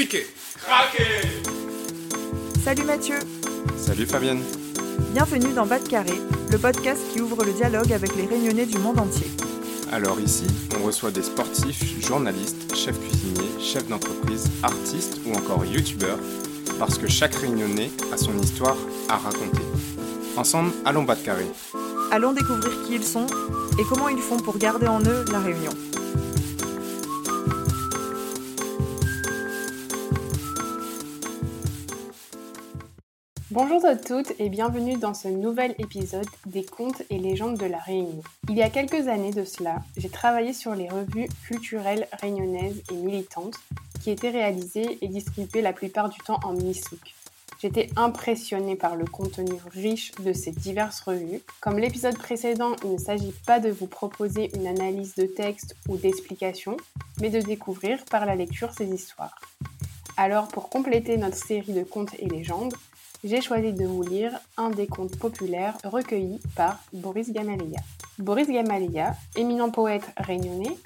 Criquet Craqué Salut Mathieu Salut Fabienne Bienvenue dans Bas de Carré, le podcast qui ouvre le dialogue avec les réunionnais du monde entier. Alors ici, on reçoit des sportifs, journalistes, chefs cuisiniers, chefs d'entreprise, artistes ou encore youtubeurs, parce que chaque réunionnais a son histoire à raconter. Ensemble, allons Bas de Carré. Allons découvrir qui ils sont et comment ils font pour garder en eux la réunion. Bonjour à toutes et bienvenue dans ce nouvel épisode des contes et légendes de la Réunion. Il y a quelques années de cela, j'ai travaillé sur les revues culturelles réunionnaises et militantes qui étaient réalisées et distribuées la plupart du temps en Missouk. J'étais impressionnée par le contenu riche de ces diverses revues. Comme l'épisode précédent, il ne s'agit pas de vous proposer une analyse de texte ou d'explication, mais de découvrir par la lecture ces histoires. Alors pour compléter notre série de contes et légendes, j'ai choisi de vous lire un des contes populaires recueillis par Boris Gamaleya. Boris Gamaleya, éminent poète réunionnais,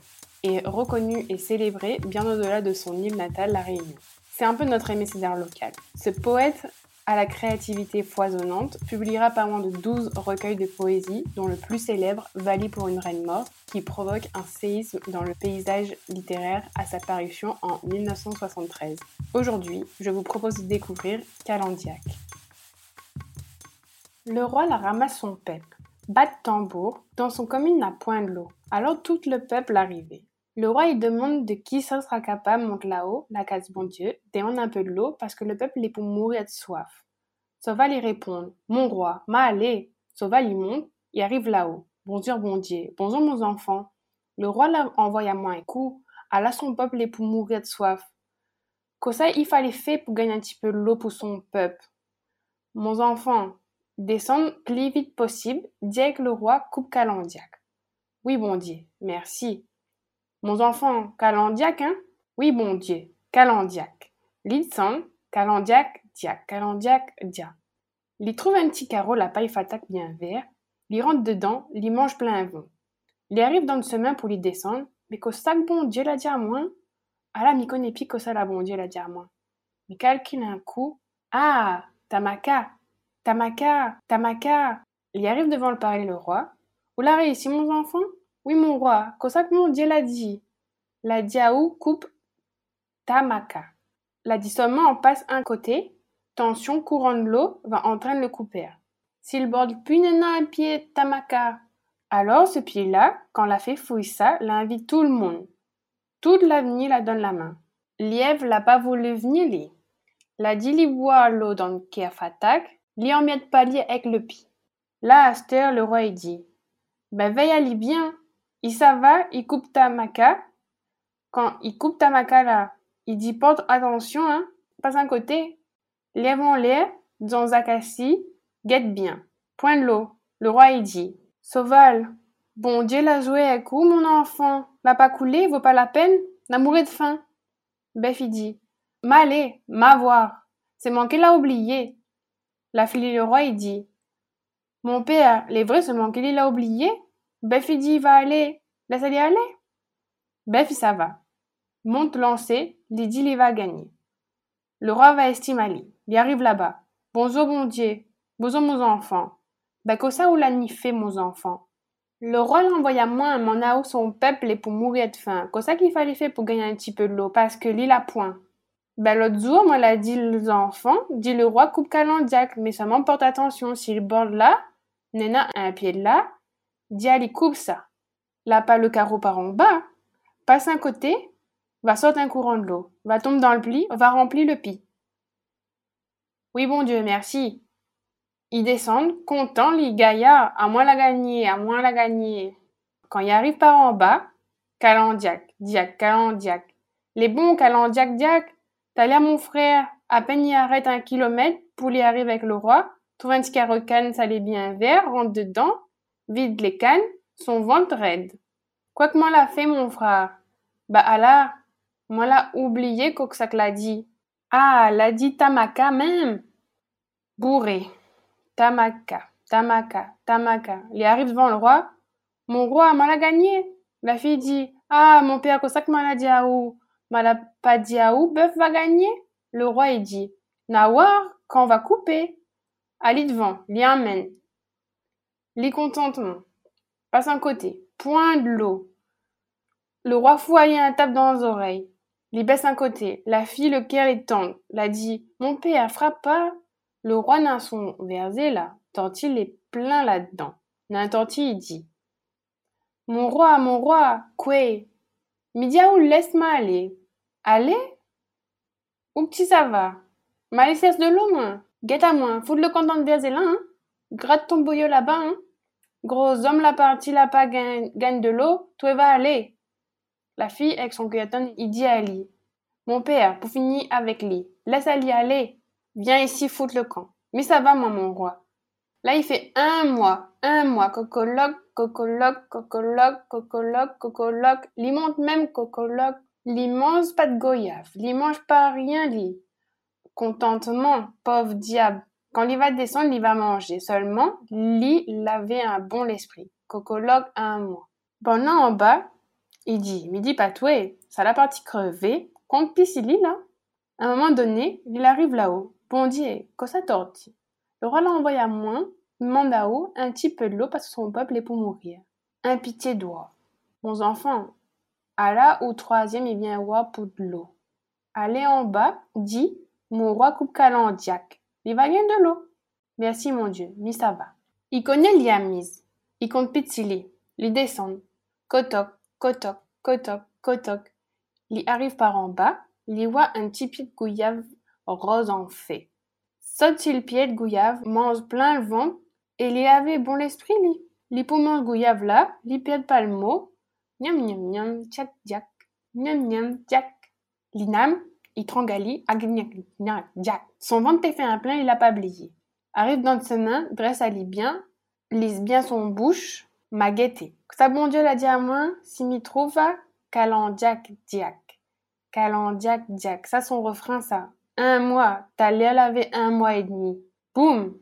est reconnu et célébré bien au-delà de son île natale, la Réunion. C'est un peu notre Aimé Césaire local. Ce poète à la créativité foisonnante publiera pas moins de 12 recueils de poésie, dont le plus célèbre, Vali pour une reine morte, qui provoque un séisme dans le paysage littéraire à sa parution en 1973. Aujourd'hui, je vous propose de découvrir Calandiac. Le roi la ramasse son peuple, bat de tambour, dans son commune n'a point de l'eau. Alors tout le peuple arrivait. Le roi il demande de qui ça sera capable monte là-haut, la case bon Dieu, demande un peu de l'eau parce que le peuple est pour mourir de soif. Sauval y répond, mon roi, ma allez. Sauval y monte, il arrive là-haut. Bonjour bon Dieu, bonjour mon enfant. Le roi l'a envoyé à moi un coup, à son peuple est pour mourir de soif. Ça il fallait faire pour gagner un petit peu de l'eau pour son peuple. Mon enfant, Descendre plus vite possible, dit que le roi coupe Calandiac. Oui, bon Dieu, merci. Mon enfant, Calandiac, hein? Oui, bon Dieu, Calandiac. L'Idson, Calandiac, diac, Calandiac, dia. Il trouve un petit carreau, la paille fatak bien vert, il rentre dedans, il mange plein vent. Il arrive dans le chemin pour lui descendre, mais qu'au sac bon Dieu l'a dit à moi. Ah là, m'y connaît plus qu'au ça la bon Dieu l'a dit à moi. Mais calcule un coup. Ah, Tamaka, Tamaka, Tamaka. Il arrive devant le palais le roi. Vous l'avez réussi, mon enfant? Oui, mon roi, ça que mon Dieu l'a dit. La diaou coupe Tamaka. La dit seulement en passe un côté. Tension, courant de l'eau va entraîner le couper. S'il borde puis nena un pied Tamaka. Alors ce pied-là, quand la fée fouille ça, l'invite tout le monde. Toute l'avenir la donne la main. Lièvre l'a pas voulu venir La dit li boit l'eau dans le fatak, Li en miette avec le pi. Là, Aster, le roi, dit, ben, veille bien. Il ça va, il coupe ta maca. Quand il coupe ta maca là, il dit, porte attention, hein, pas un côté. Lèvons l'air, dans Zakassi, guette bien. Point de l'eau. Le roi, il dit, Sauval, bon Dieu l'a joué à coup, mon enfant. L'a pas coulé, vaut pas la peine, n'a mouru de faim. Bef, il dit, M'aller, m'avoir. C'est manqué l'a oublié. La fille le roi, il dit Mon père, les vrais seulement qu'il l'a oublié. Il dit Va aller. Laisse-le aller. Bef, ça va. Monte lancé, dit il va gagner. Le roi va estimer Il arrive là-bas. Bonjour, bon Dieu. Bonjour, mon enfant. Ben, que ça ou l'a fait, mon enfant? Le roi l'envoya moins à où son peuple et pour mourir de faim. Qu'est-ce qu'il fallait faire pour gagner un petit peu de l'eau, parce que l'île a point. Ben, l'autre jour, moi, l'a dit les enfants, dit le roi coupe calendiac, mais seulement porte attention, s'il borde là, Nena a un pied de là, dit allez coupe ça. Là, pas le carreau par en bas, passe un côté, va sortir un courant de l'eau, va tomber dans le pli, va remplir le pis. Oui, bon Dieu, merci. Ils descendent, contents, les gaillards, à moins la gagner, à moins la gagner. Quand il arrive par en bas, calendiac, diac, calendiac. Les bons calendiac, diac, T'as mon frère, à peine y arrête un kilomètre pour y arriver avec le roi, trouve un petit canne, ça l'est bien vert, rentre dedans, vide les cannes, son ventre raide. Quoi que moi l'a fait, mon frère? Bah, Allah, moi l'a oublié que ça l'a dit. Ah, l'a dit Tamaka même. Bourré. Tamaka, Tamaka, Tamaka. Il arrive devant le roi. Mon roi, moi l'a gagné. La fille dit, ah, mon père, ça que m'a dit à où? Malapadiaou, bœuf va gagner? Le roi y dit, Nawar, quand va couper? Ali devant, li amène. Li contentement. Passe un côté. Point de l'eau. Le roi fou un tape dans les oreilles. Li baisse un côté. La fille, le cœur est tendre. La dit, mon père, frappe pas. Le roi n'a son versé là. Tant il est plein là-dedans. N'a il dit, mon roi, mon roi, quoi? Midiaou, laisse-moi aller. Aller? Où petit ça va? Ma de l'eau, moi. Guette à moi, fous le content de verser là, hein? Gratte ton bouillot là-bas, hein? Gros homme, la partie là pas gagne, de l'eau, toi va aller. La fille, avec son cueilleton, il dit à Ali. Mon père, pour finir avec lui, laisse Ali aller. Viens ici foutre le camp. Mais ça va, moi, mon roi. Là, il fait un mois, un mois, cocologue, cocologue, cocologue, cocologue, cocologue. L'y monte même cocologue. L'y mange pas de goyave. L'y mange pas rien, lui. Contentement, pauvre diable. Quand il va descendre, il va manger. Seulement, lui, il avait un bon esprit. Cocologue un mois. Pendant en bas, il dit, midi pas toi, ça la partie crevée, compte lit là. À un moment donné, il arrive là-haut. Bon Dieu, que ça tortille. Le roi l'envoie à moins, demande à haut un petit peu de l'eau parce que son peuple est pour mourir. Un pitié doit. Bons enfants, à là où troisième il vient roi pour de l'eau. Allez en bas, dit, mon roi coupe calandiac. Il va gagner de l'eau. Merci mon Dieu, mais ça va. Il connaît l'iamise. Il compte pitili. Il descend. Kotok, kotok, kotok, kotok. Il arrive par en bas. Il voit un pied de gouillave rose en fait saute le pied de Gouillave, mange plein le ventre, et il avait bon l'esprit, li. Li pour manger Gouillave là, li perd pas le mot. Niam niam niam, tchak diak. Niam niam, diak. L'inam, il trangali, agniak, diak. Son ventre fait un plein, il a pas oublié. Arrive dans ses mains, dresse à bien, lise bien son bouche, m'a guetté. Ça bon Dieu l'a dit à moi, si m'y trouve, calandiac diak. Calandiac diak. Ça son refrain, ça. Un mois, ta l'air avait un mois et demi. Boum!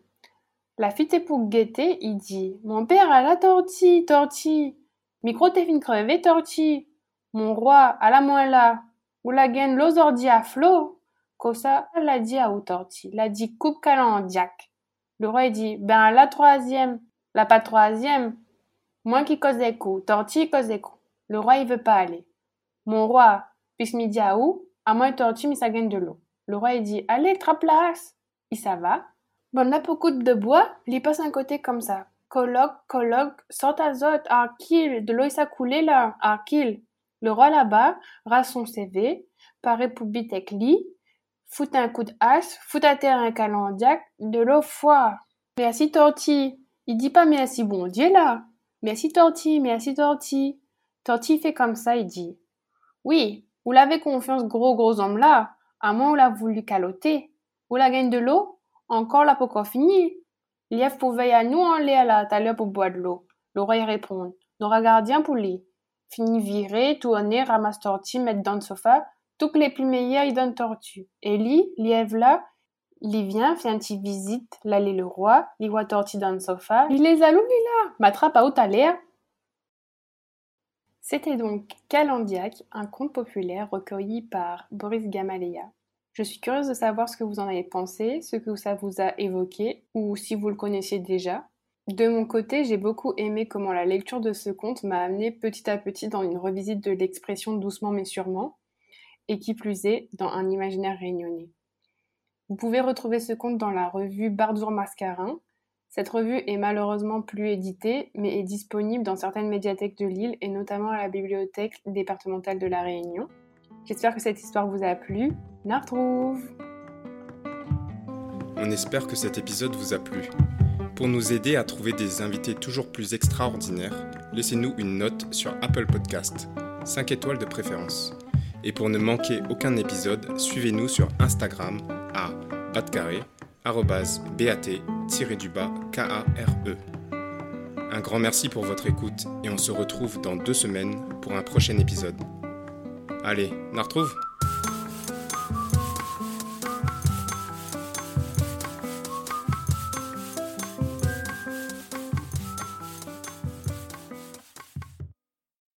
La fille est pour guetter, il dit Mon père a la tortille, tortille. Micro t'es fin crevé, tortille. Mon roi, à la moins là. Ou la gaine l'ozordi à flot. Cosa l'a dit à ou tortille. L'a dit coupe calandiac. Le roi dit Ben la troisième. La pas troisième. Moi qui cause coup. Tortille cause coup. Le roi il veut pas aller. Mon roi, puisque midi à où? À moins tortille, mais ça gagne de l'eau. Le roi il dit Allez, traplace Et ça va. Bon, là, beaucoup de bois, il passe un côté comme ça. Colloque, colloque, sort azote, arquille, de l'eau ça coulé là, arquille. Le roi là-bas rase son CV, paraît pour bitek lit, fout un coup de hache, fout à terre un calendiac, de l'eau foire. Assis tortille. Il dit pas assis bon Dieu là. Tortille, mais assis tortille. Tortille fait comme ça, il dit. Oui, vous l'avez confiance gros gros homme là. À moins où l'a voulu caloter. Ou la gagne de l'eau? Encore la pas fini. Lièvre pouvait à nous en aller à la taleur pour boire de l'eau. Le roi répond. N'aura gardien pour lui. Fini virer, tourner, ramasse tortue, mettre dans le sofa. Toutes les plus meilleures, il donne tortue. Et lui, lièvre là, il vient, fait un petit visite, l'aller le roi, il voit dans le sofa. Il les allume, là. M'attrape à haute. C'était donc Calandiac, un conte populaire recueilli par Boris Gamaleya. Je suis curieuse de savoir ce que vous en avez pensé, ce que ça vous a évoqué, ou si vous le connaissiez déjà. De mon côté, j'ai beaucoup aimé comment la lecture de ce conte m'a amené petit à petit dans une revisite de l'expression doucement mais sûrement, et qui plus est, dans un imaginaire réunionnais. Vous pouvez retrouver ce conte dans la revue Bardour Mascarin, cette revue est malheureusement plus éditée, mais est disponible dans certaines médiathèques de Lille et notamment à la bibliothèque départementale de La Réunion. J'espère que cette histoire vous a plu. La retrouve On espère que cet épisode vous a plu. Pour nous aider à trouver des invités toujours plus extraordinaires, laissez-nous une note sur Apple Podcast, 5 étoiles de préférence. Et pour ne manquer aucun épisode, suivez-nous sur Instagram à batcarré bat-du-bas K-A-R-E. Un grand merci pour votre écoute et on se retrouve dans deux semaines pour un prochain épisode. Allez, on retrouve?